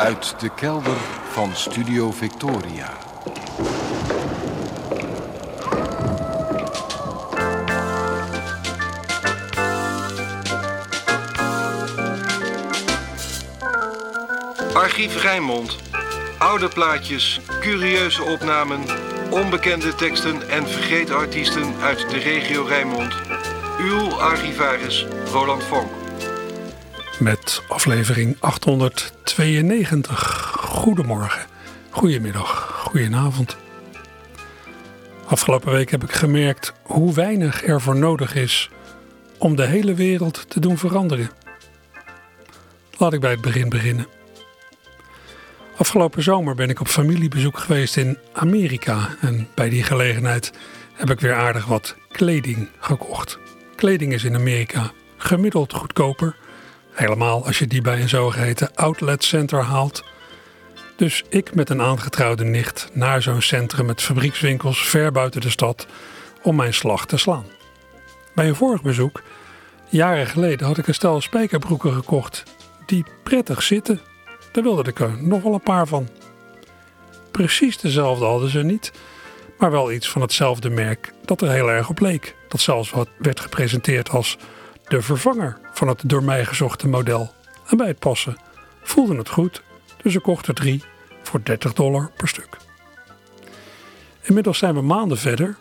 Uit de kelder van Studio Victoria. Archief Rijnmond. Oude plaatjes, curieuze opnamen, onbekende teksten en vergeten artiesten uit de regio Rijnmond. Uw archivaris Roland Vonk. Met aflevering 892. Goedemorgen, goedemiddag, goedenavond. Afgelopen week heb ik gemerkt hoe weinig er voor nodig is om de hele wereld te doen veranderen. Laat ik bij het begin beginnen. Afgelopen zomer ben ik op familiebezoek geweest in Amerika en bij die gelegenheid heb ik weer aardig wat kleding gekocht. Kleding is in Amerika gemiddeld goedkoper, helemaal als je die bij een zogeheten outlet center haalt. Dus ik met een aangetrouwde nicht naar zo'n centrum met fabriekswinkels ver buiten de stad om mijn slag te slaan. Bij een vorig bezoek, jaren geleden, had ik een stel spijkerbroeken gekocht die prettig zitten daar wilde ik er nog wel een paar van. Precies dezelfde hadden ze niet, maar wel iets van hetzelfde merk dat er heel erg op leek. Dat zelfs werd gepresenteerd als de vervanger van het door mij gezochte model. En bij het passen voelde het goed, dus ik kocht er drie voor 30 dollar per stuk. Inmiddels zijn we maanden verder,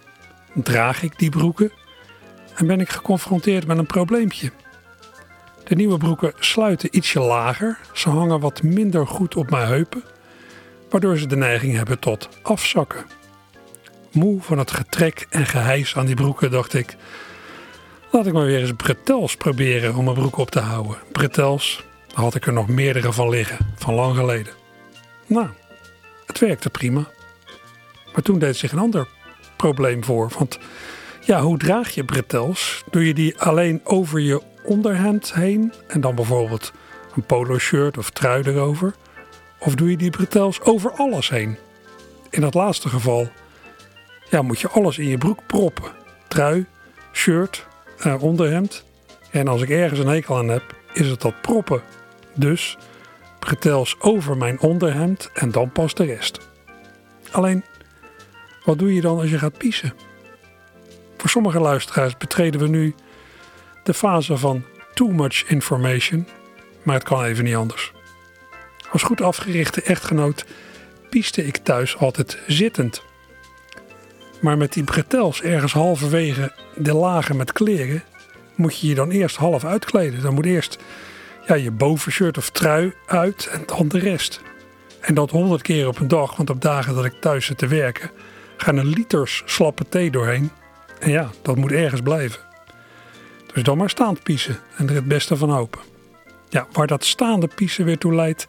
draag ik die broeken en ben ik geconfronteerd met een probleempje. De nieuwe broeken sluiten ietsje lager. Ze hangen wat minder goed op mijn heupen, waardoor ze de neiging hebben tot afzakken. Moe van het getrek en gehijs aan die broeken dacht ik, laat ik maar weer eens bretels proberen om mijn broek op te houden. Bretels, had ik er nog meerdere van liggen, van lang geleden. Nou, het werkte prima. Maar toen deed zich een ander probleem voor, want ja, hoe draag je bretels? Doe je die alleen over je onderhemd heen en dan bijvoorbeeld een polo shirt of trui erover? Of doe je die bretels over alles heen? In dat laatste geval ja, moet je alles in je broek proppen. Trui, shirt, eh, onderhemd. En als ik ergens een hekel aan heb, is het dat proppen. Dus bretels over mijn onderhemd en dan pas de rest. Alleen, wat doe je dan als je gaat piezen? Voor sommige luisteraars betreden we nu de fase van too much information, maar het kan even niet anders. Als goed afgerichte echtgenoot pieste ik thuis altijd zittend. Maar met die bretels ergens halverwege de lagen met kleren moet je je dan eerst half uitkleden. Dan moet eerst ja, je bovenshirt of trui uit en dan de rest. En dat honderd keer op een dag, want op dagen dat ik thuis zit te werken gaan er liters slappe thee doorheen. En ja, dat moet ergens blijven. Dus dan maar staand piezen en er het beste van hopen. Ja, waar dat staande piezen weer toe leidt,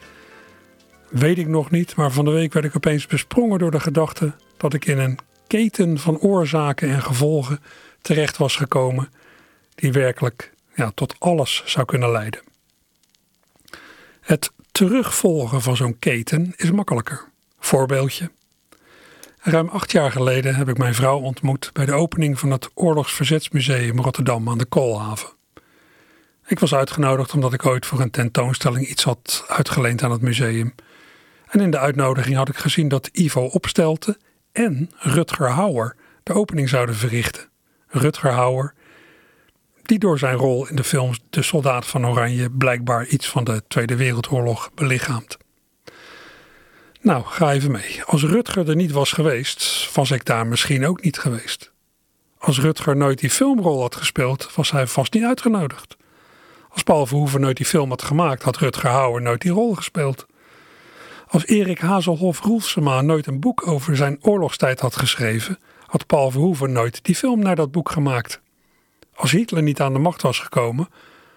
weet ik nog niet. Maar van de week werd ik opeens besprongen door de gedachte dat ik in een keten van oorzaken en gevolgen terecht was gekomen, die werkelijk ja, tot alles zou kunnen leiden. Het terugvolgen van zo'n keten is makkelijker. Voorbeeldje. Ruim acht jaar geleden heb ik mijn vrouw ontmoet bij de opening van het Oorlogsverzetsmuseum Rotterdam aan de Koolhaven. Ik was uitgenodigd omdat ik ooit voor een tentoonstelling iets had uitgeleend aan het museum. En in de uitnodiging had ik gezien dat Ivo Opstelten en Rutger Hauer de opening zouden verrichten. Rutger Hauer, die door zijn rol in de films De Soldaat van Oranje blijkbaar iets van de Tweede Wereldoorlog belichaamt. Nou, ga even mee. Als Rutger er niet was geweest, was ik daar misschien ook niet geweest. Als Rutger nooit die filmrol had gespeeld, was hij vast niet uitgenodigd. Als Paul Verhoeven nooit die film had gemaakt, had Rutger Hauer nooit die rol gespeeld. Als Erik Hazelhoff Roelfsema nooit een boek over zijn oorlogstijd had geschreven, had Paul Verhoeven nooit die film naar dat boek gemaakt. Als Hitler niet aan de macht was gekomen,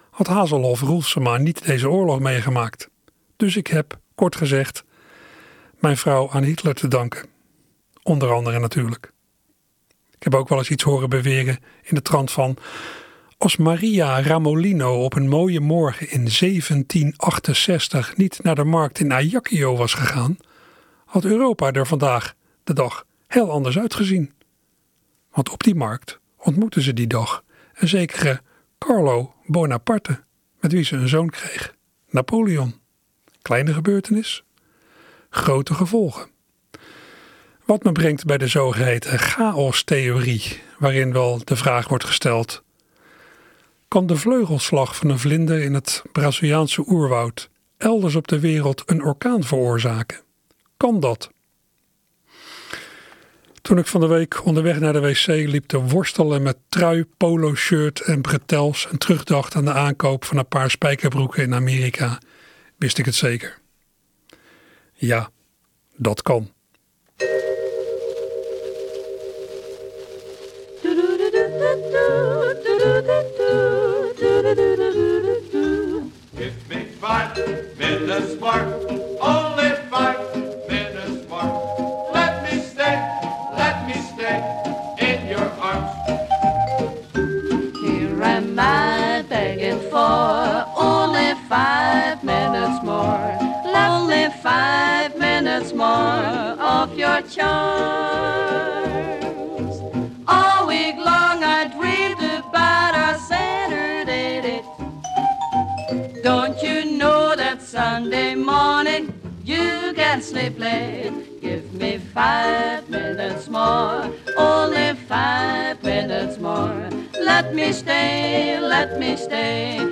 had Hazelhoff Roelfsema niet deze oorlog meegemaakt. Dus ik heb, kort gezegd, mijn vrouw aan Hitler te danken. Onder andere natuurlijk. Ik heb ook wel eens iets horen beweren in de trant van. Als Maria Ramolino op een mooie morgen in 1768 niet naar de markt in Ajaccio was gegaan, had Europa er vandaag de dag heel anders uitgezien. Want op die markt ontmoetten ze die dag een zekere Carlo Bonaparte, met wie ze een zoon kreeg, Napoleon. kleine gebeurtenis? Grote gevolgen. Wat me brengt bij de zogeheten chaos-theorie, waarin wel de vraag wordt gesteld: kan de vleugelslag van een vlinder in het Braziliaanse oerwoud elders op de wereld een orkaan veroorzaken? Kan dat? Toen ik van de week onderweg naar de wc liep te worstelen met trui, polo-shirt en bretels en terugdacht aan de aankoop van een paar spijkerbroeken in Amerika, wist ik het zeker. Ja, dat kan. Give me five minutes more, let me stay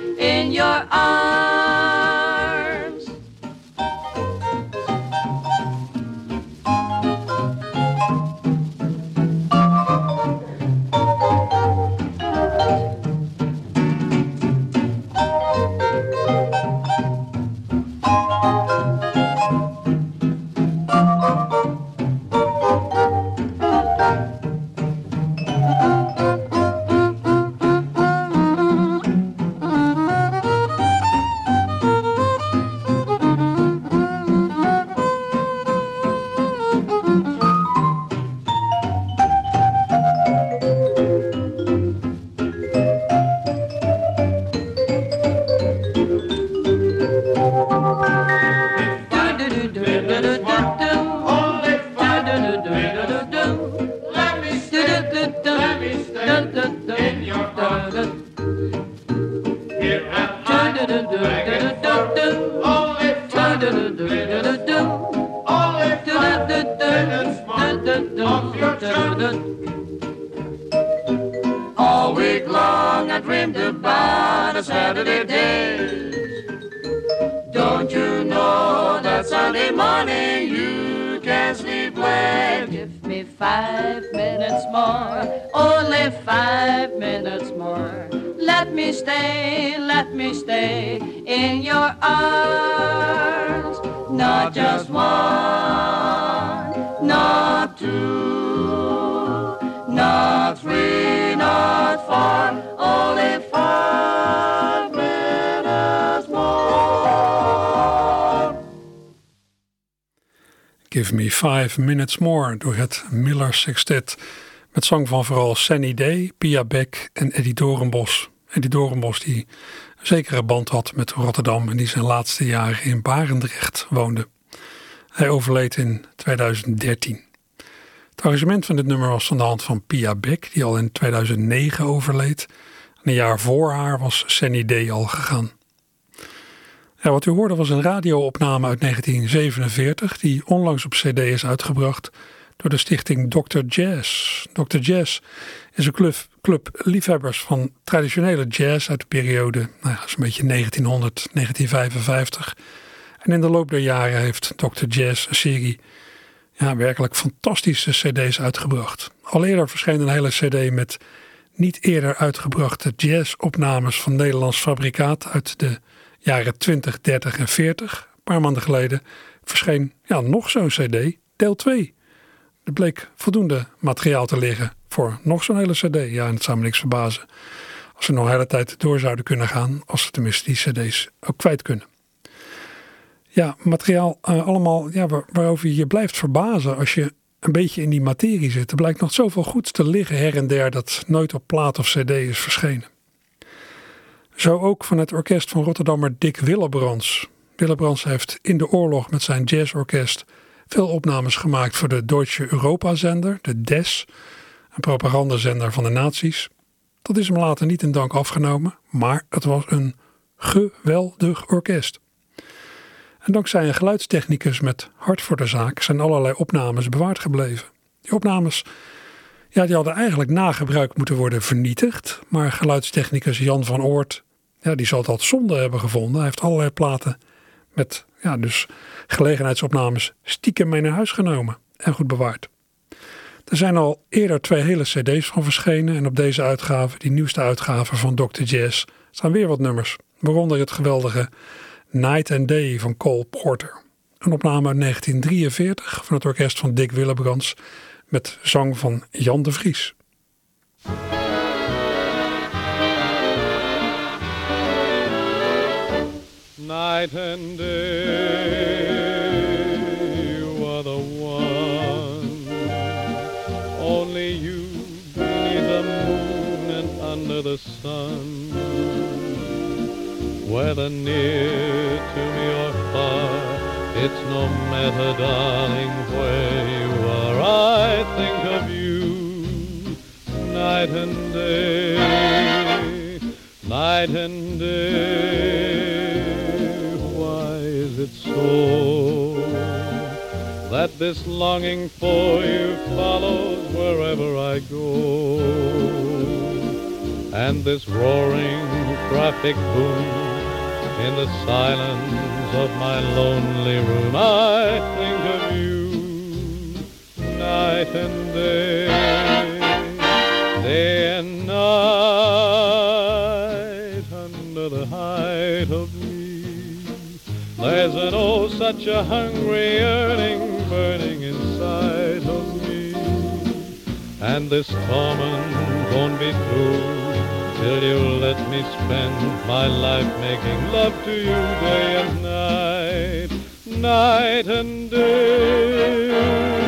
Five Minutes More door het Miller Sextet. Met zang van vooral Sunny Day, Pia Beck en Eddie Doornbos. Eddie Doornbos die een zekere band had met Rotterdam en die zijn laatste jaren in Barendrecht woonde. Hij overleed in 2013. Het arrangement van dit nummer was van de hand van Pia Beck, die al in 2009 overleed. En een jaar voor haar was Sunny Day al gegaan. Wat u hoorde was een radioopname uit 1947 die onlangs op cd is uitgebracht door de stichting Dr. Jazz. Dr. Jazz is een club, club liefhebbers van traditionele jazz uit de periode nou ja, zo'n beetje 1900, 1955. En in de loop der jaren heeft Dr. Jazz een serie ja, werkelijk fantastische cd's uitgebracht. Al eerder verscheen een hele cd met niet eerder uitgebrachte jazzopnames van Nederlands fabrikaat uit de jaren 20, 30 en 40. Een paar maanden geleden verscheen ja, nog zo'n CD, deel 2. Er bleek voldoende materiaal te liggen voor nog zo'n hele CD. Ja, en het zou me niks verbazen als ze nog een hele tijd door zouden kunnen gaan, als ze tenminste die CD's ook kwijt kunnen. Ja, materiaal uh, allemaal ja, waar, waarover je je blijft verbazen als je een beetje in die materie zit. Er blijkt nog zoveel goeds te liggen her en der dat nooit op plaat of CD is verschenen. Zo ook van het orkest van Rotterdammer Dick Willebrands. Willebrands heeft in de oorlog met zijn jazzorkest veel opnames gemaakt voor de Deutsche Europa-zender, de DES, een propagandazender van de nazi's. Dat is hem later niet in dank afgenomen, maar het was een geweldig orkest. En dankzij een geluidstechnicus met hart voor de zaak zijn allerlei opnames bewaard gebleven. Die opnames ja, die hadden eigenlijk nagebruikt moeten worden vernietigd. Maar geluidstechnicus Jan van Oort, ja, die zal dat zonde hebben gevonden. Hij heeft allerlei platen met ja, dus gelegenheidsopnames stiekem mee naar huis genomen en goed bewaard. Er zijn al eerder twee hele cd's van verschenen en op deze uitgave, die nieuwste uitgave van Dr. Jazz, staan weer wat nummers. Waaronder het geweldige Night and Day van Cole Porter. Een opname uit 1943 van het orkest van Dick Willebrands met zang van Jan de Vries. Night and day, you are the one. Only you beneath the moon and under the sun. Whether near to me or far, it's no matter, darling, where you. I think of you night and day, night and day. Why is it so that this longing for you follows wherever I go? And this roaring traffic boom in the silence of my lonely room, I think of you night and day, day and night, under the height of me. There's an oh, such a hungry yearning burning inside of me, and this torment won't be through till you let me spend my life making love to you day and night, night and day.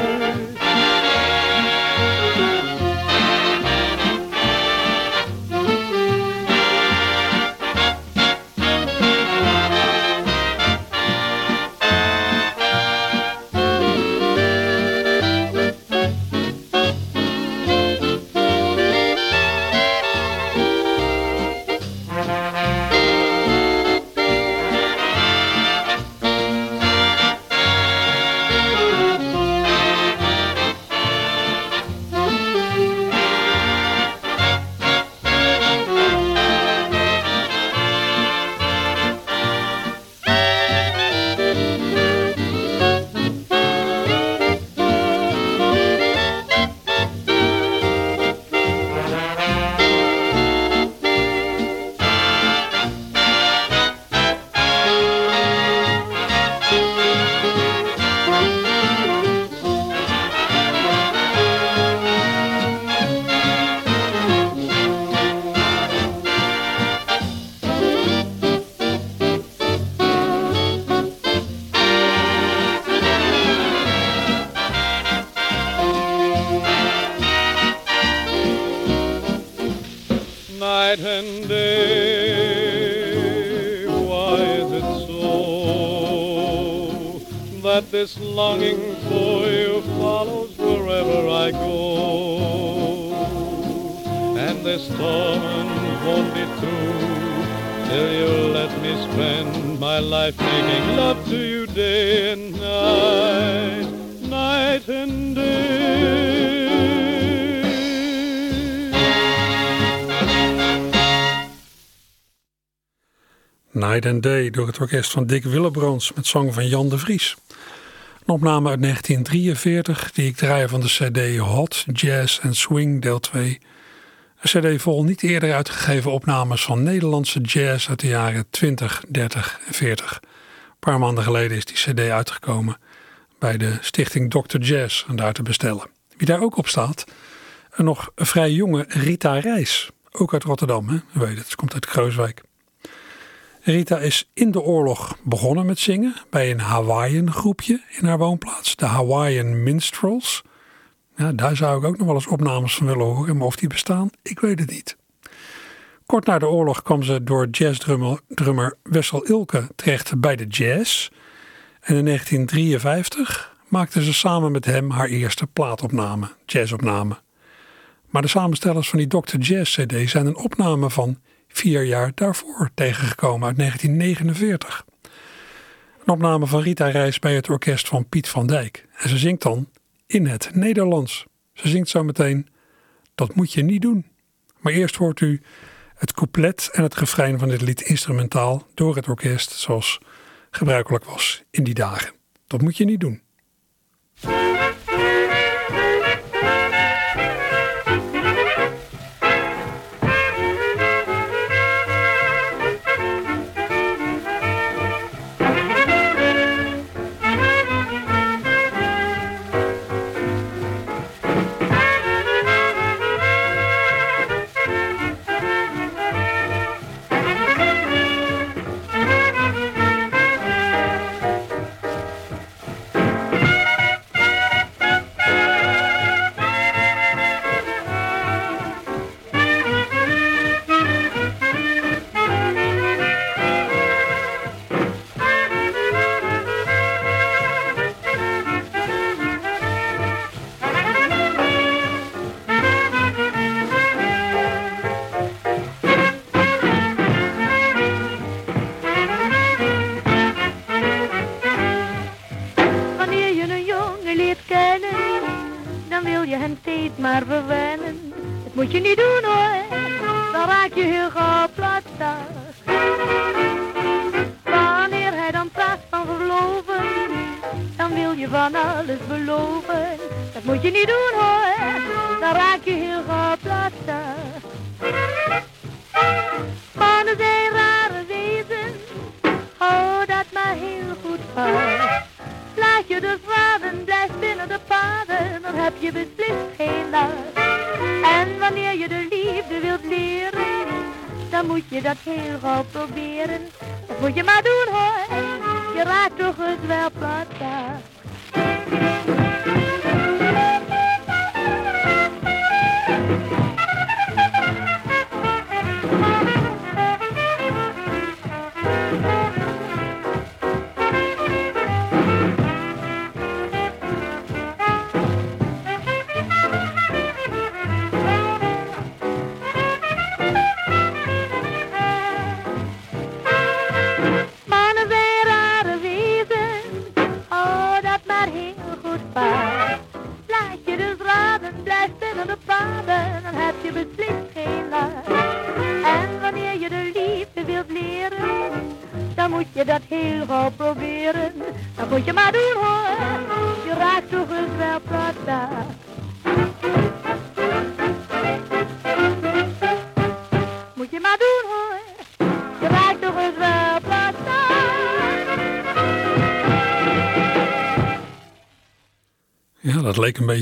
Night Day door het orkest van Dick Willebrands met zang van Jan de Vries. Een opname uit 1943 die ik draai van de CD Hot Jazz and Swing deel 2. Een CD vol niet eerder uitgegeven opnames van Nederlandse jazz uit de jaren 20, 30 en 40. Een paar maanden geleden is die CD uitgekomen bij de stichting Dr. Jazz en daar te bestellen. Wie daar ook op staat, een nog vrij jonge Rita Reis, ook uit Rotterdam, hè? Weet het, ze komt uit Kreuzwijk. Rita is in de oorlog begonnen met zingen bij een Hawaiian groepje in haar woonplaats, de Hawaiian Minstrels. Daar zou ik ook nog wel eens opnames van willen horen, maar of die bestaan, ik weet het niet. Kort na de oorlog kwam ze door jazzdrummer Wessel Ilke terecht bij de jazz. En in 1953 maakte ze samen met hem haar eerste plaatopname, jazzopname. Maar de samenstellers van die Dr. Jazz CD zijn een opname van vier jaar daarvoor tegengekomen uit 1949. Een opname van Rita Reis bij het orkest van Piet van Dijk. En ze zingt dan in het Nederlands. Ze zingt zo meteen Dat moet je niet doen. Maar eerst hoort u het couplet en het refrein van dit lied instrumentaal door het orkest, zoals gebruikelijk was in die dagen. Dat moet je niet doen.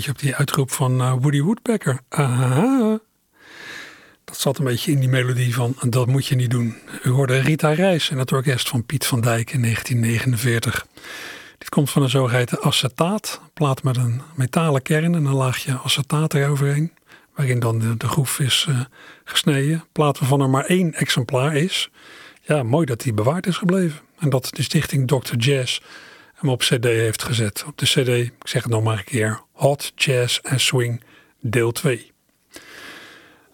Beetje op die uitroep van uh, Woody Woodpecker. Aha. Dat zat een beetje in die melodie van Dat moet je niet doen. U hoorde Rita Reis en het orkest van Piet van Dijk in 1949. Dit komt van een zogeheten acetaat. Een plaat met een metalen kern en een laagje acetaat eroverheen. Waarin dan de, groef is uh, gesneden. Plaat waarvan er maar één exemplaar is. Ja, mooi dat die bewaard is gebleven. En dat de stichting Dr. Jazz hem op CD heeft gezet. Op de CD, ik zeg het nog maar een keer, Hot Jazz en Swing deel 2.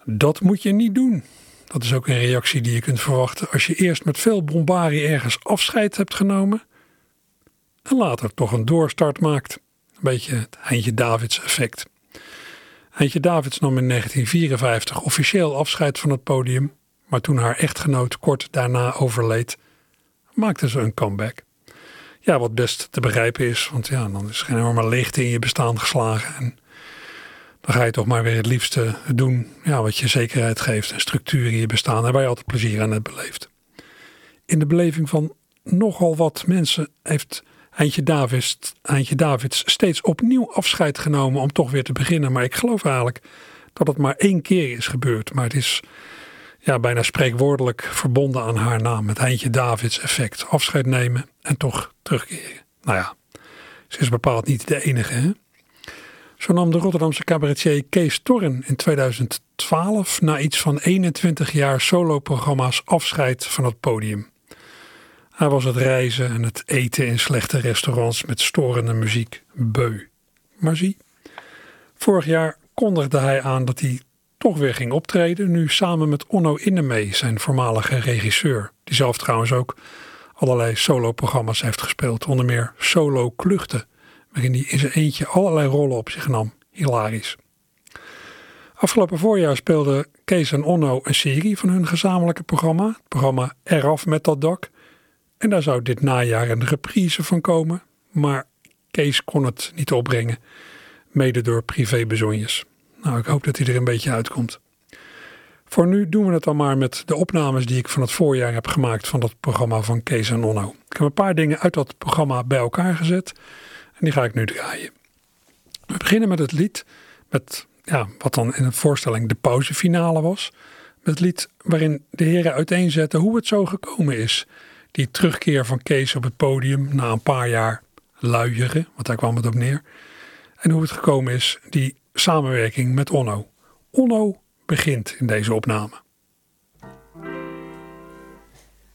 Dat moet je niet doen. Dat is ook een reactie die je kunt verwachten als je eerst met veel bombarie ergens afscheid hebt genomen en later toch een doorstart maakt. Een beetje het Eindje Davids effect. Eindje Davids nam in 1954 officieel afscheid van het podium, maar toen haar echtgenoot kort daarna overleed, maakte ze een comeback. Ja, wat best te begrijpen is, want ja, dan is er geen enorme leegte in je bestaan geslagen. En dan ga je toch maar weer het liefste doen ja, wat je zekerheid geeft en structuur in je bestaan. En waar je altijd plezier aan hebt beleefd. In de beleving van nogal wat mensen heeft Eindje Davids, Eindje Davids steeds opnieuw afscheid genomen om toch weer te beginnen. Maar ik geloof eigenlijk dat het maar één keer is gebeurd. Maar het is ja, bijna spreekwoordelijk verbonden aan haar naam. Het Heintje Davids effect. Afscheid nemen en toch terugkeren. Nou ja, ze is bepaald niet de enige. Hè? Zo nam de Rotterdamse cabaretier Kees Torren in 2012 na iets van 21 jaar soloprogramma's afscheid van het podium. Hij was het reizen en het eten in slechte restaurants met storende muziek beu. Maar zie, vorig jaar kondigde hij aan dat hij toch weer ging optreden. Nu samen met Onno Innemee, zijn voormalige regisseur. Die zelf trouwens ook allerlei solo-programma's heeft gespeeld. Onder meer Solo Kluchten, waarin hij in zijn eentje allerlei rollen op zich nam. Hilarisch. Afgelopen voorjaar speelde Kees en Onno een serie van hun gezamenlijke programma. Het programma Eraf met dat dak. En daar zou dit najaar een reprise van komen. Maar Kees kon het niet opbrengen. Mede door privébezonjes. Nou, ik hoop dat hij er een beetje uitkomt. Voor nu doen we het dan maar met de opnames die ik van het voorjaar heb gemaakt van dat programma van Kees en Onno. Ik heb een paar dingen uit dat programma bij elkaar gezet en die ga ik nu draaien. We beginnen met het lied, met ja, wat dan in een voorstelling de pauzefinale was. Met het lied waarin de heren uiteenzetten hoe het zo gekomen is. Die terugkeer van Kees op het podium na een paar jaar luieren, want daar kwam het op neer. En hoe het gekomen is, die samenwerking met Onno. Onno begint in deze opname.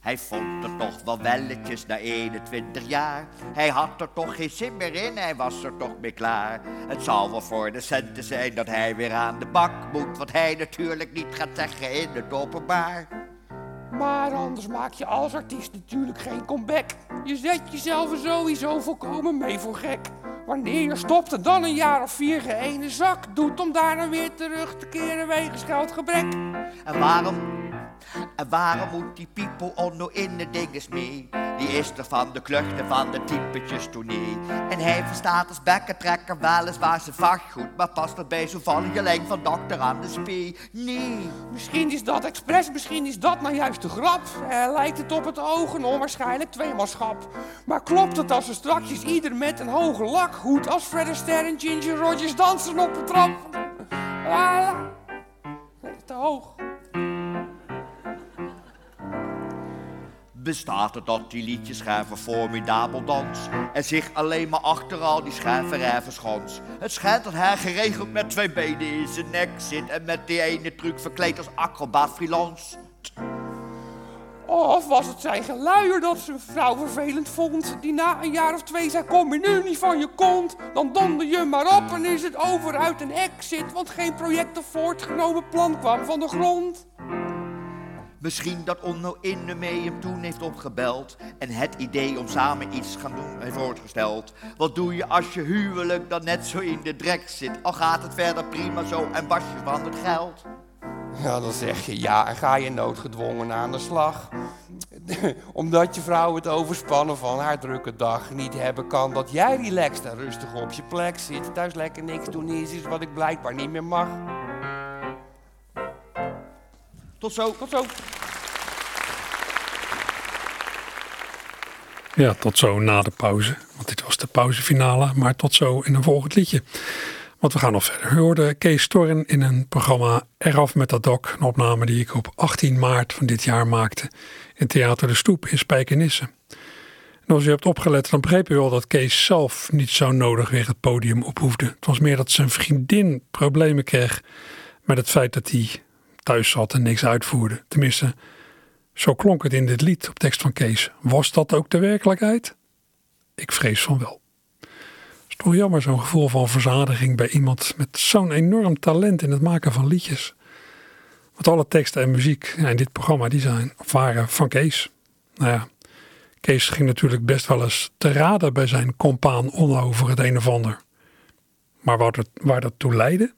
Hij vond er toch wel welletjes na 21 jaar. Hij had er toch geen zin meer in, hij was er toch mee klaar. Het zal wel voor de centen zijn dat hij weer aan de bak moet. Wat hij natuurlijk niet gaat zeggen in het openbaar. Maar anders maak je als artiest natuurlijk geen comeback. Je zet jezelf er sowieso volkomen mee voor gek. Wanneer je stopt en dan een jaar of vier geen zak doet om daarna weer terug te keren wegens geldgebrek. En waarom? En waarom moet die people onno in de dinges mee? Die is er van de kluchten van de typetjes tournee. En hij verstaat als bekkentrekker weliswaar zijn goed, maar past er bij zo'n leng van dokter aan de spee. Nee. Misschien is dat expres, misschien is dat nou juist de grap. Lijkt het op het oog een onwaarschijnlijk tweemanschap. Maar klopt het als er strakjes ieder met een hoge lakhoed als Fred Astaire en Ginger Rogers dansen op een trap? Ah, Bestaat het dat die liedjeschrijver formidabel dans en zich alleen maar achter al die schrijverij verschans? Het schijnt dat hij geregeld met twee benen in zijn nek zit en met die ene truc verkleed als acrobaat freelance. Of was het zijn geluier dat zijn vrouw vervelend vond, die na een jaar of twee zei: Kom je nu niet van je kont, dan donder je maar op en is het over uit een exit, want geen project of voortgenomen plan kwam van de grond. Misschien dat Onno Innemee hem toen heeft opgebeld en het idee om samen iets te gaan doen heeft voorgesteld. Wat doe je als je huwelijk dan net zo in de drek zit? Al gaat het verder prima zo en was je van het geld. Ja, dan zeg je ja en ga je noodgedwongen aan de slag. Omdat je vrouw het overspannen van haar drukke dag niet hebben kan dat jij relaxed en rustig op je plek zit. Thuis lekker niks doen is iets wat ik blijkbaar niet meer mag. Tot zo, tot zo. Ja, tot zo na de pauze. Want dit was de pauzefinale, maar tot zo in een volgend liedje. Want we gaan nog verder. We hoorden Kees Storren in een programma Eraf met dat dok. Een opname die ik op 18 maart van dit jaar maakte in Theater de Stoep in Spijkenisse. En als u hebt opgelet, dan begreep u wel dat Kees zelf niet zo nodig weer het podium op hoefde. Het was meer dat zijn vriendin problemen kreeg met het feit dat hij thuis zat en niks uitvoerde. Tenminste, zo klonk het in dit lied op tekst van Kees. Was dat ook de werkelijkheid? Ik vrees van wel. Het is toch jammer zo'n gevoel van verzadiging bij iemand met zo'n enorm talent in het maken van liedjes. Want alle teksten en muziek in dit programma die zijn, waren van Kees. Nou ja, Kees ging natuurlijk best wel eens te raden bij zijn compaan Onno voor het een of ander. Maar waar dat toe leidde,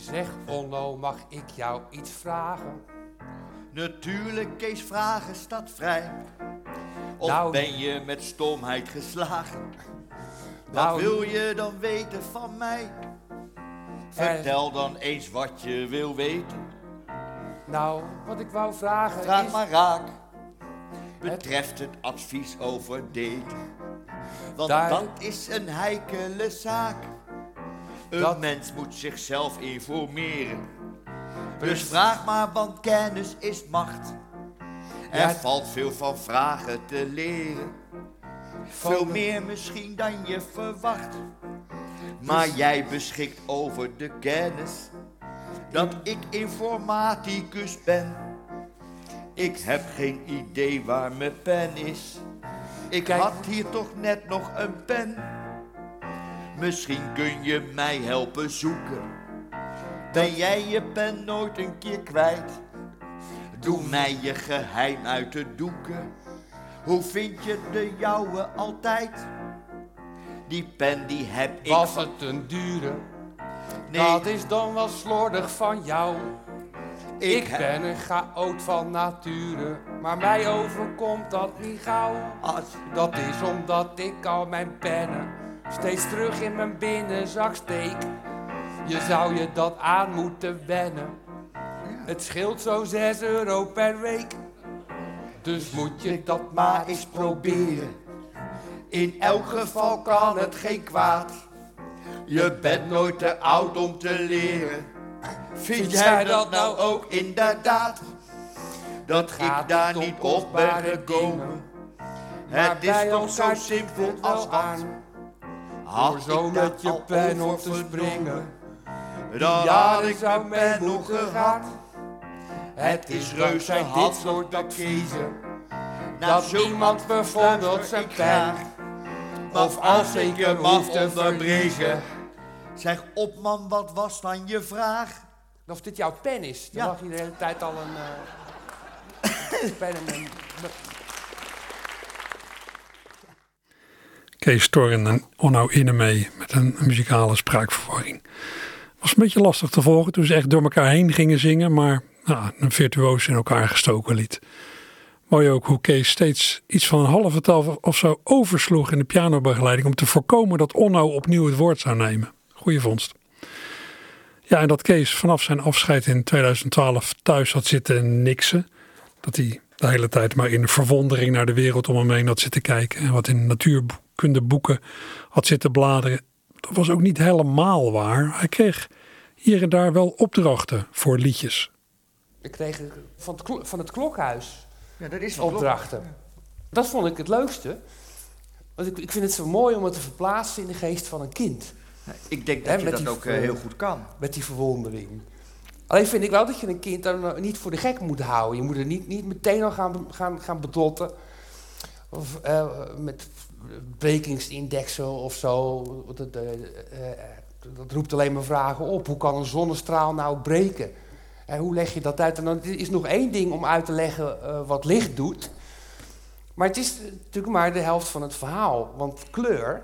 Zeg Onno, mag ik jou iets vragen? Natuurlijk, Kees, vragen staat vrij. Of Nou- ben je met stomheid geslagen? Wat Nou- wil je dan weten van mij? Vertel dan eens wat je wil weten. Nou, wat ik wou vragen Vraag is... maar raak. Betreft het advies over daten. Want Daar- dat is een heikele zaak. Een Dat- mens moet zichzelf informeren. Dus vraag maar, want kennis is macht. Er Ja. valt veel van vragen te leren. Veel meer misschien dan je verwacht. Maar jij beschikt over de kennis dat ik informaticus ben. Ik heb geen idee waar mijn pen is. Ik Kijk. had hier toch net nog een pen. Misschien kun je mij helpen zoeken. Ben jij je pen nooit een keer kwijt? Doe mij je geheim uit de doeken. Hoe vind je de jouwe altijd? Die pen die heb ik Was het een dure? Nee, Dat is dan wel slordig van jou. Ik, heb- ben een chaot van nature, maar mij overkomt dat niet gauw. Dat is omdat ik al mijn pennen steeds terug in mijn binnenzak steek. Je zou je dat aan moeten wennen. Het scheelt zo 6 euro per week. Dus moet je dat maar eens proberen. In elk geval kan het geen kwaad. Je bent nooit te oud om te leren. Vind jij dat nou ook inderdaad? Dat gaat ik daar niet op ben gekomen. Het is toch zo simpel als aan. Had zo met je pen op te springen. Dan had ik zou mijn pen nog gehad. Het is reuze dit had soort. Nou, Dat niemand luister zijn pen of als ik je hem hoef te verliezen. Zeg op man, wat was dan je vraag? Of dit jouw pen is, dan Ja. mag je de hele tijd al een eh, pen en een... Kees Torren en Onno Innemee met een muzikale spraakverwarring. Was een beetje lastig te volgen toen ze echt door elkaar heen gingen zingen, maar nou, een virtuoos in elkaar gestoken lied. Mooi ook hoe Kees steeds iets van een halve tel of zo oversloeg in de pianobegeleiding om te voorkomen dat Onno opnieuw het woord zou nemen. Goeie vondst. Ja, en dat Kees vanaf zijn afscheid in 2012 thuis had zitten niksen. Dat hij de hele tijd maar in verwondering naar de wereld om hem heen had zitten kijken. En wat in natuurkundeboeken had zitten bladeren. Dat was ook niet helemaal waar. Hij kreeg hier en daar wel opdrachten voor liedjes. Ik kreeg van het, van het klokhuis Ja, dat is opdrachten. Dat vond ik het leukste. Want ik, ik vind het zo mooi om het te verplaatsen in de geest van een kind. Ik denk dat je dat die ook eh, heel goed kan. Met die verwondering. Alleen vind ik wel dat je een kind dan eh, niet voor de gek moet houden. Je moet er niet, niet meteen al gaan, gaan, gaan bedotten. Of eh, met brekingsindexen of zo. Dat, eh, eh, dat roept alleen maar vragen op. Hoe kan een zonnestraal nou breken? En hoe leg je dat uit? En dan is nog één ding om uit te leggen eh, wat licht doet. Maar het is natuurlijk maar de helft van het verhaal. Want kleur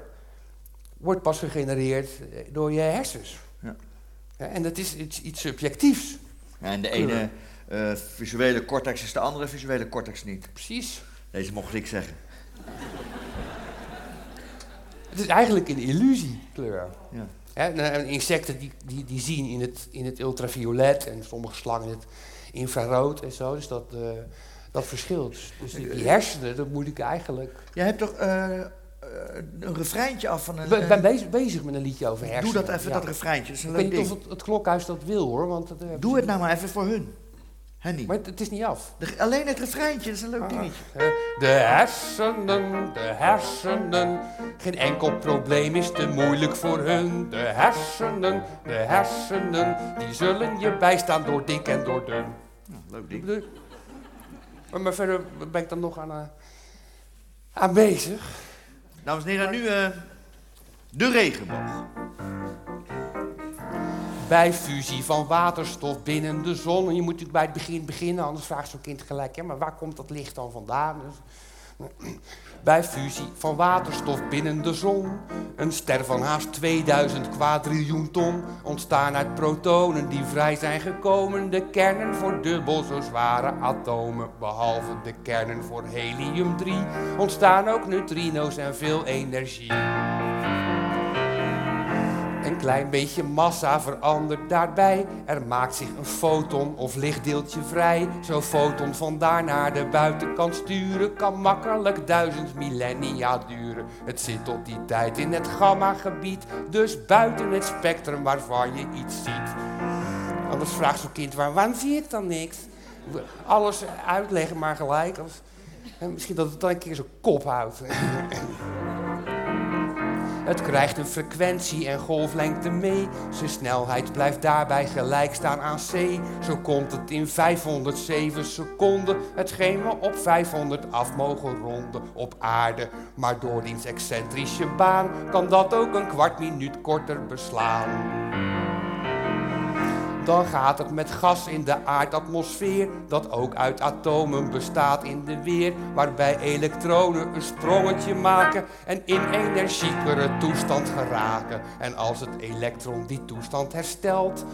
wordt pas gegenereerd door je hersens. Ja. Ja, en dat is iets, iets subjectiefs. Ja, en de Kleur. ene visuele cortex is de andere visuele cortex niet. Precies. Deze mocht ik zeggen. Het is eigenlijk een illusie, kleur. Ja. En, en insecten die, die, die zien in het, in het ultraviolet en sommige slangen in het infrarood en zo. Dus dat, eh, dat verschilt. Dus, dus die, die hersenen, dat moet ik eigenlijk... Jij hebt toch eh, eh, een refreintje af van een... Ik ben, bezig, bezig met een liedje over hersenen. doe dat even, ja. dat refreintje. Dat Ik weet niet ding. of het, het klokhuis dat wil hoor, want... dat, Doe het nou maar even voor hun. Henny. Maar het, is niet af. De- alleen het refreintje, dat is een leuk dingetje. Eh, De hersenen, de hersenen. Geen enkel probleem is te moeilijk voor hun. De hersenen, de hersenen. Die zullen je bijstaan door dik en door dun. Nou, leuk ding. Maar, verder ben ik dan nog aan, eh, aan bezig. Dames en heren, nu eh, de regenboog. Bij fusie van waterstof binnen de zon. En je moet natuurlijk bij het begin beginnen, anders vraagt zo'n kind gelijk: ja, maar waar komt dat licht dan vandaan? Dus, bij fusie van waterstof binnen de zon. Een ster van haast 2000 kwadriljoen ton. Ontstaan uit protonen die vrij zijn gekomen. De kernen voor dubbel zo zware atomen. Behalve de kernen voor helium-3. Ontstaan ook neutrino's en veel energie. Een klein beetje massa verandert daarbij. Er maakt zich een foton of lichtdeeltje vrij. Zo'n foton vandaar naar de buitenkant sturen kan makkelijk duizend millennia duren. Het zit tot die tijd in het gamma-gebied, dus buiten het spectrum waarvan je iets ziet. Anders vraagt zo'n kind, waar, waarom zie ik dan niks? Alles uitleggen maar gelijk. Misschien dat het dan een keer zijn kop houdt. Het krijgt een frequentie en golflengte mee. Zijn snelheid blijft daarbij gelijk staan aan c. Zo komt het in 507 seconden. Hetgeen we op 500 af mogen ronden op aarde. Maar door diens excentrische baan kan dat ook een kwart minuut korter beslaan. Dan gaat het met gas in de aardatmosfeer, dat ook uit atomen bestaat in de weer, waarbij elektronen een sprongetje maken en in energiekere toestand geraken. En als het elektron die toestand herstelt,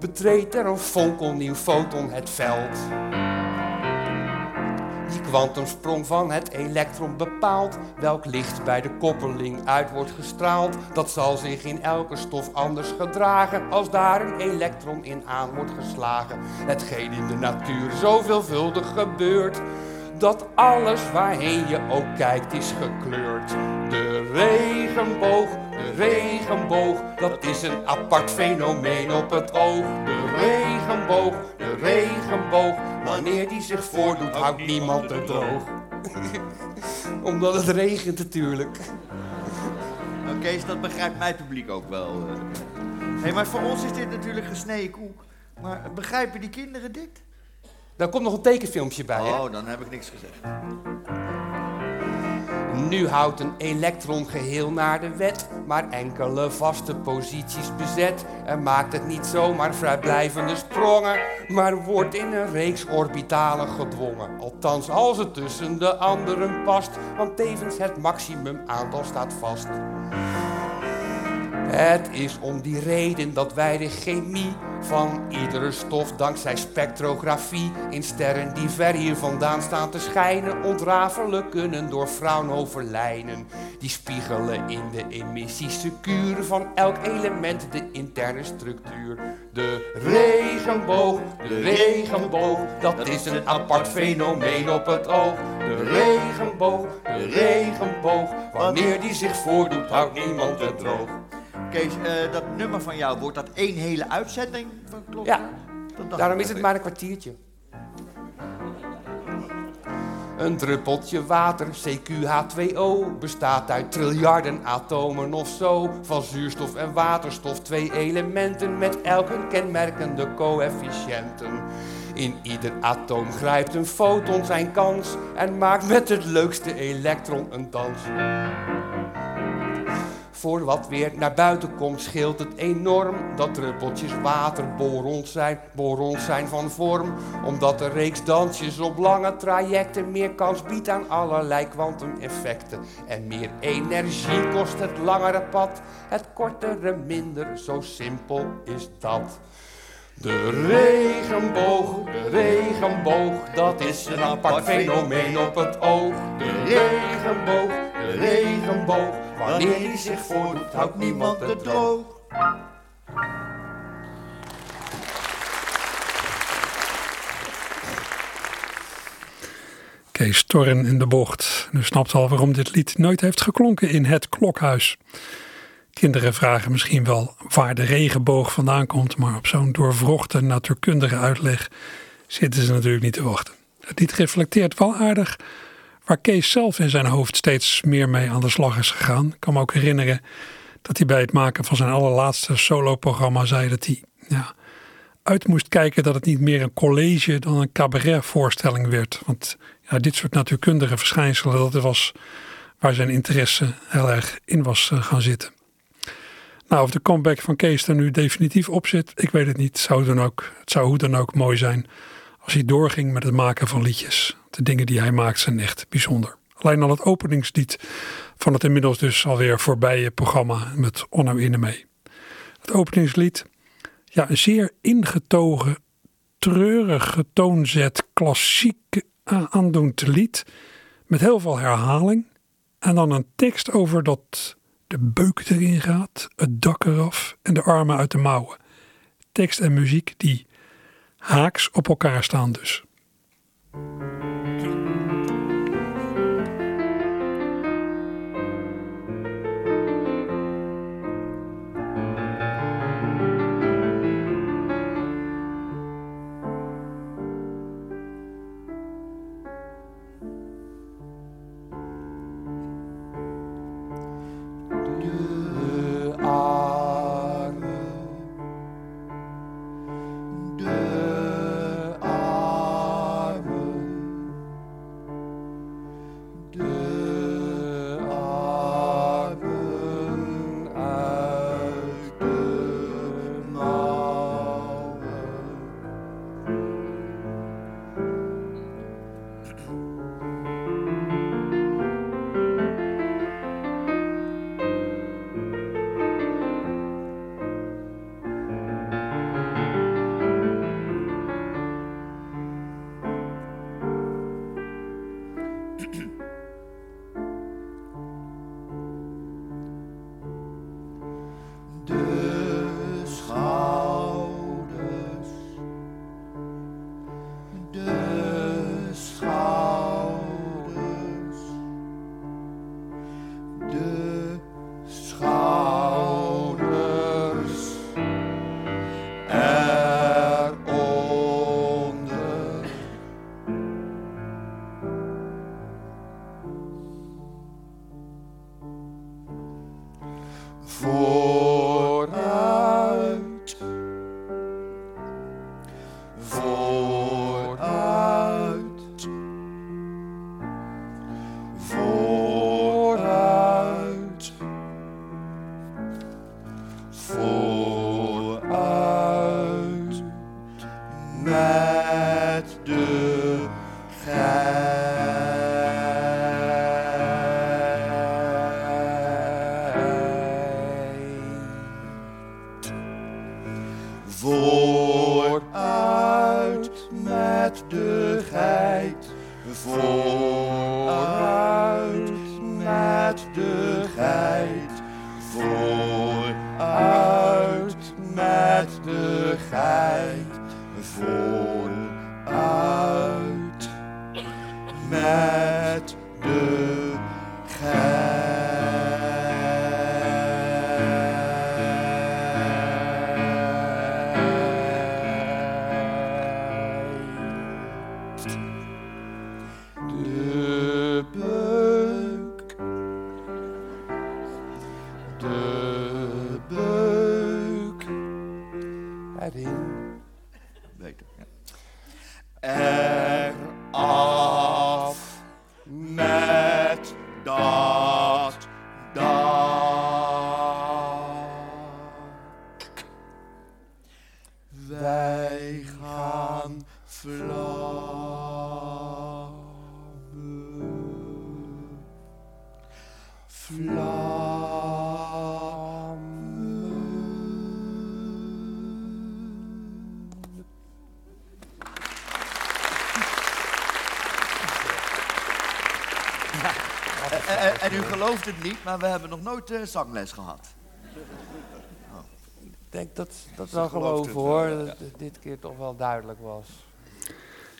betreedt er een fonkelnieuw foton het veld. Die kwantumsprong van het elektron bepaalt welk licht bij de koppeling uit wordt gestraald. Dat zal zich in elke stof anders gedragen als daar een elektron in aan wordt geslagen. Hetgeen in de natuur zo veelvuldig gebeurt dat alles waarheen je ook kijkt is gekleurd. De regenboog, regenboog, dat is een apart fenomeen op het oog. De regenboog, de regenboog, wanneer die zich voordoet houdt niemand het droog. Omdat het regent natuurlijk. Nou, Kees, dat begrijpt mijn publiek ook wel. Hé, hey, maar voor ons is dit natuurlijk gesneden koek. Maar begrijpen die kinderen dit? Daar komt nog een tekenfilmpje bij, hè? Oh, dan heb ik niks gezegd. Nu houdt een elektron geheel naar de wet, maar enkele vaste posities bezet. En maakt het niet zomaar vrijblijvende sprongen, maar wordt in een reeks orbitalen gedwongen. Althans, als het tussen de anderen past, want tevens het maximum aantal staat vast. Het is om die reden dat wij de chemie van iedere stof dankzij spectrografie in sterren die ver hier vandaan staan te schijnen ontrafelen kunnen door Fraunhofer-lijnen. Die spiegelen in de emissiesecuur van elk element de interne structuur. De regenboog, de regenboog, dat is een apart fenomeen op het oog. De regenboog, de regenboog, wanneer die zich voordoet houdt niemand het droog. Kees, eh, dat nummer van jou, wordt dat één hele uitzending? Van klopt? Ja, daarom is het maar een kwartiertje. Een druppeltje water, CQH2O, bestaat uit triljarden atomen of zo. Van zuurstof en waterstof, twee elementen met elk een kenmerkende coëfficiënten. In ieder atoom grijpt een foton zijn kans en maakt met het leukste elektron een dans. Voor wat weer naar buiten komt scheelt het enorm dat druppeltjes water borons zijn, borons zijn van vorm. Omdat de reeks dansjes op lange trajecten meer kans biedt aan allerlei kwantumeffecten. En meer energie kost het langere pad, het kortere minder, zo simpel is dat. De regenboog, de regenboog, dat is een apart fenomeen op het oog. De regenboog, de regenboog, wanneer die zich voordoet, houdt niemand het droog. Kees in de bocht. U snapt al waarom dit lied nooit heeft geklonken in het klokhuis. Kinderen vragen misschien wel waar de regenboog vandaan komt, maar op zo'n doorvrochte natuurkundige uitleg zitten ze natuurlijk niet te wachten. Het lied reflecteert wel aardig waar Kees zelf in zijn hoofd steeds meer mee aan de slag is gegaan. Ik kan me ook herinneren dat hij bij het maken van zijn allerlaatste soloprogramma zei dat hij ja, uit moest kijken dat het niet meer een college dan een cabaretvoorstelling werd. Want ja, dit soort natuurkundige verschijnselen, dat was waar zijn interesse heel erg in was eh, gaan zitten. Nou, of de comeback van Kees er nu definitief op zit, ik weet het niet. Zou, dan ook, het zou hoe dan ook mooi zijn als hij doorging met het maken van liedjes. De dingen die hij maakt zijn echt bijzonder. Alleen al het openingslied van het inmiddels dus alweer voorbije programma met Onno Inne mee. Het openingslied, ja, een zeer ingetogen, treurig getoonzet, klassiek aandoend lied. Met heel veel herhaling. En dan een tekst over dat de beuk erin gaat, het dak eraf en de armen uit de mouwen. Tekst en muziek die haaks op elkaar staan dus. full. En, en- u gelooft het niet, maar we hebben nog nooit eh, zangles gehad. Ik denk dat dat wel geloven hoor. wel, ja. Dat dit keer toch wel duidelijk was.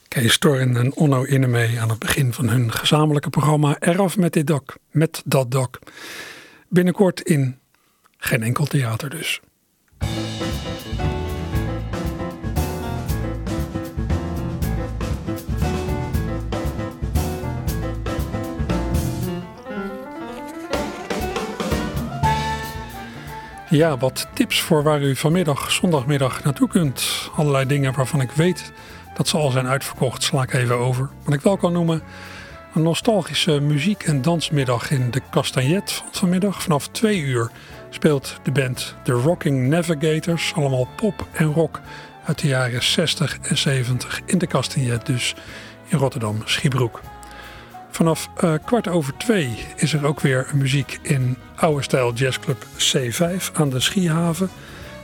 Kees Storren en Onno Innemee aan het begin van hun gezamenlijke programma Eraf met dit dak, met dat dak. Binnenkort in geen enkel theater dus. Ja, wat tips voor waar u vanmiddag, zondagmiddag naartoe kunt. Allerlei dingen waarvan ik weet dat ze al zijn uitverkocht, sla ik even over. Wat ik wel kan noemen, een nostalgische muziek- en dansmiddag in de Castagnet van vanmiddag. Vanaf twee uur speelt de band The Rocking Navigators, allemaal pop en rock uit de jaren 60 en 70 in de Castagnet, dus in Rotterdam, Schiebroek. Vanaf eh, kwart over twee is er ook weer muziek in oude stijl jazzclub C5 aan de Schiehaven.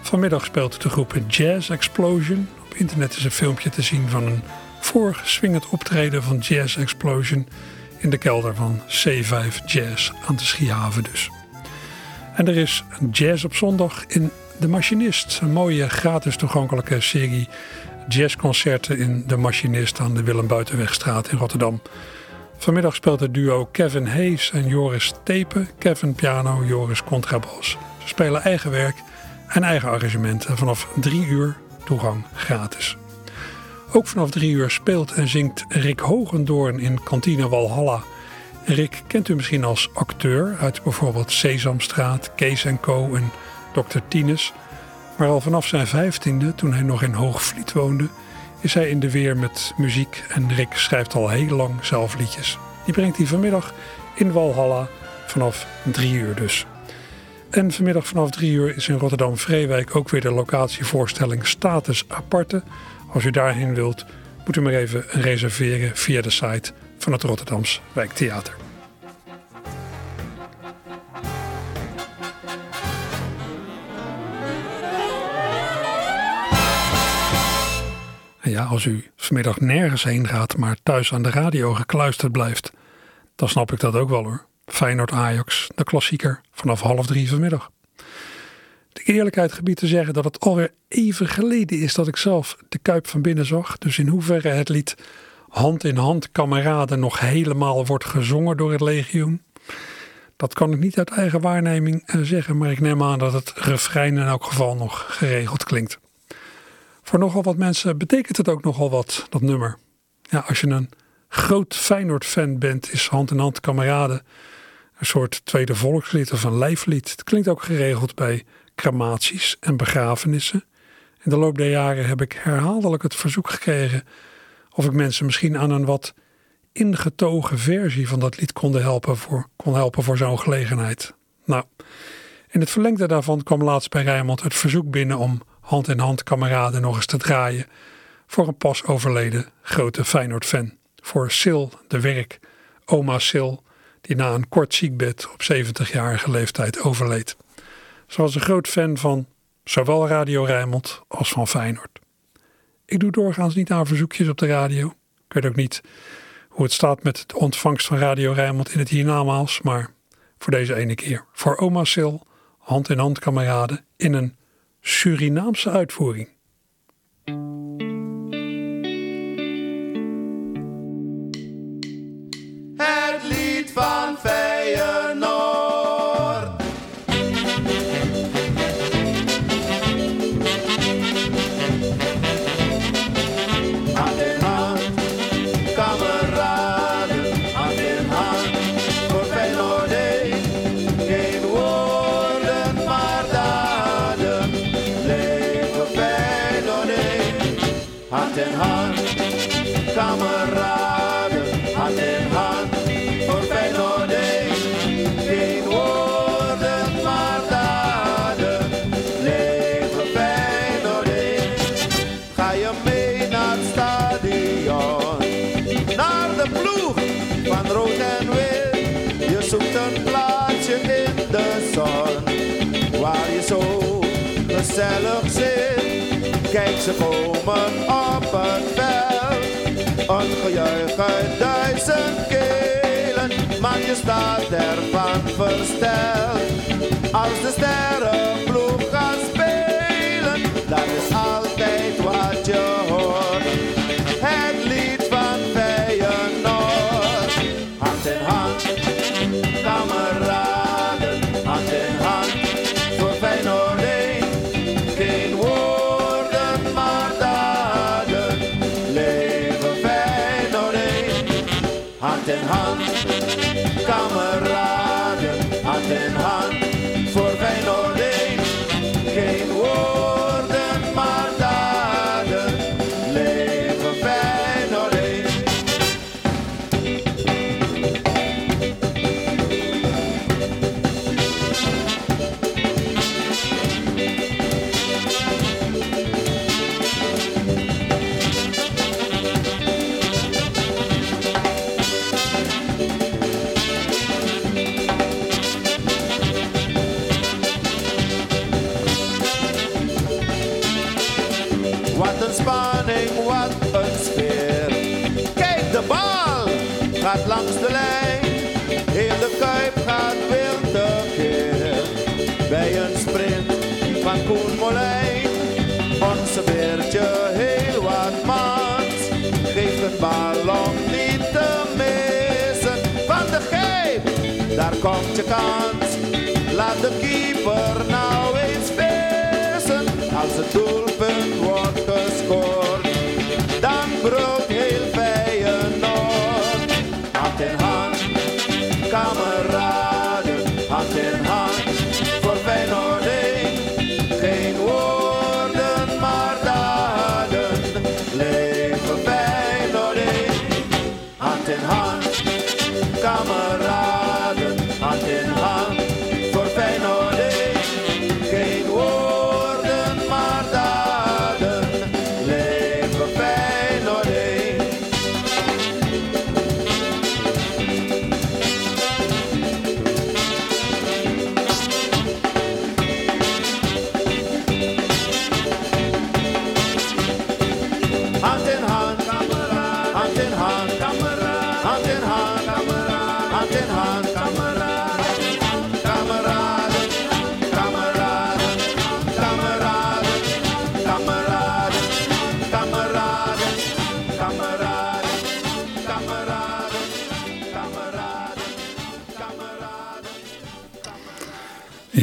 Vanmiddag speelt de groep Jazz Explosion. Internet is een filmpje te zien van een vorig swingend optreden van Jazz Explosion in de kelder van C5 Jazz aan de Schiehaven dus. En er is jazz op zondag in De Machinist. Een mooie gratis toegankelijke serie jazzconcerten in De Machinist aan de Willem Buitenwegstraat in Rotterdam. Vanmiddag speelt het duo Kevin Hayes en Joris Tepe. Kevin piano, Joris contrabas. Ze spelen eigen werk en eigen arrangementen. Vanaf drie uur toegang gratis. Ook vanaf drie uur speelt en zingt Rick Hogendoorn in Kantine Walhalla. Rick kent u misschien als acteur uit bijvoorbeeld Sesamstraat, Kees Co. en Dr. Tines. Maar al vanaf zijn vijftiende, toen hij nog in Hoogvliet woonde, is hij in de weer met muziek en Rick schrijft al heel lang zelf liedjes. Die brengt hij vanmiddag in Walhalla vanaf drie uur dus. En vanmiddag vanaf drie uur is in Rotterdam-Vreewijk ook weer de locatievoorstelling Status Aparte. Als u daarheen wilt, moet u maar even reserveren via de site van het Rotterdams Wijktheater. En ja, als u vanmiddag nergens heen gaat, maar thuis aan de radio gekluisterd blijft, dan snap ik dat ook wel hoor. Feyenoord Ajax, de klassieker, vanaf half drie vanmiddag. De eerlijkheid gebied te zeggen dat het alweer even geleden is dat ik zelf de Kuip van binnen zag. Dus in hoeverre het lied Hand in Hand Kameraden nog helemaal wordt gezongen door het legioen. Dat kan ik niet uit eigen waarneming eh, zeggen, maar ik neem aan dat het refrein in elk geval nog geregeld klinkt. Voor nogal wat mensen betekent het ook nogal wat, dat nummer. Ja, als je een groot Feyenoord-fan bent, is Hand in Hand Kameraden een soort tweede volkslied of een lijflied. Het klinkt ook geregeld bij crematies en begrafenissen. In de loop der jaren heb ik herhaaldelijk het verzoek gekregen of ik mensen misschien aan een wat ingetogen versie van dat lied kon helpen voor, kon helpen voor zo'n gelegenheid. Nou, in het verlengde daarvan kwam laatst bij Rijmond het verzoek binnen om hand in hand kameraden nog eens te draaien voor een pas overleden grote Feyenoord-fan. Voor Sil de Werk, oma Sil, die na een kort ziekbed op 70-jarige leeftijd overleed. Ze was een groot fan van zowel Radio Rijnmond als van Feyenoord. Ik doe doorgaans niet aan verzoekjes op de radio. Ik weet ook niet hoe het staat met de ontvangst van Radio Rijnmond in het hiernamaals, maar voor deze ene keer. Voor oma Sil, hand in hand kameraden, in een Surinaamse uitvoering. Feyenoord. Gezellig zit. Kijk, ze komen op het veld, een gejuich uit duizend kelen. Maar je staat ervan versteld, als de sterrenploeg gaat spelen. Dat is altijd wat je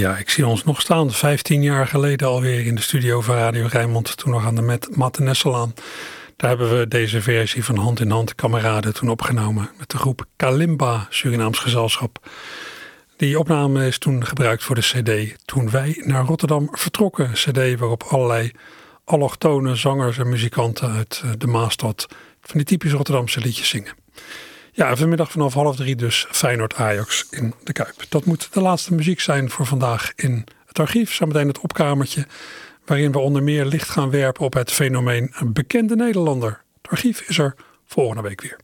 Ja, ik zie ons nog staan, 15 jaar geleden alweer in de studio van Radio Rijnmond, toen nog aan de Met Matte Nesselaan. Daar hebben we deze versie van Hand in Hand Kameraden toen opgenomen met de groep Kalimba Surinaams Gezelschap. Die opname is toen gebruikt voor de CD toen wij naar Rotterdam vertrokken. CD waarop allerlei allochtone zangers en muzikanten uit de Maastad van die typische Rotterdamse liedjes zingen. Ja, vanmiddag vanaf half drie dus Feyenoord Ajax in de Kuip. Dat moet de laatste muziek zijn voor vandaag in het archief. Zometeen het opkamertje, waarin we onder meer licht gaan werpen op het fenomeen bekende Nederlander. Het archief is er volgende week weer.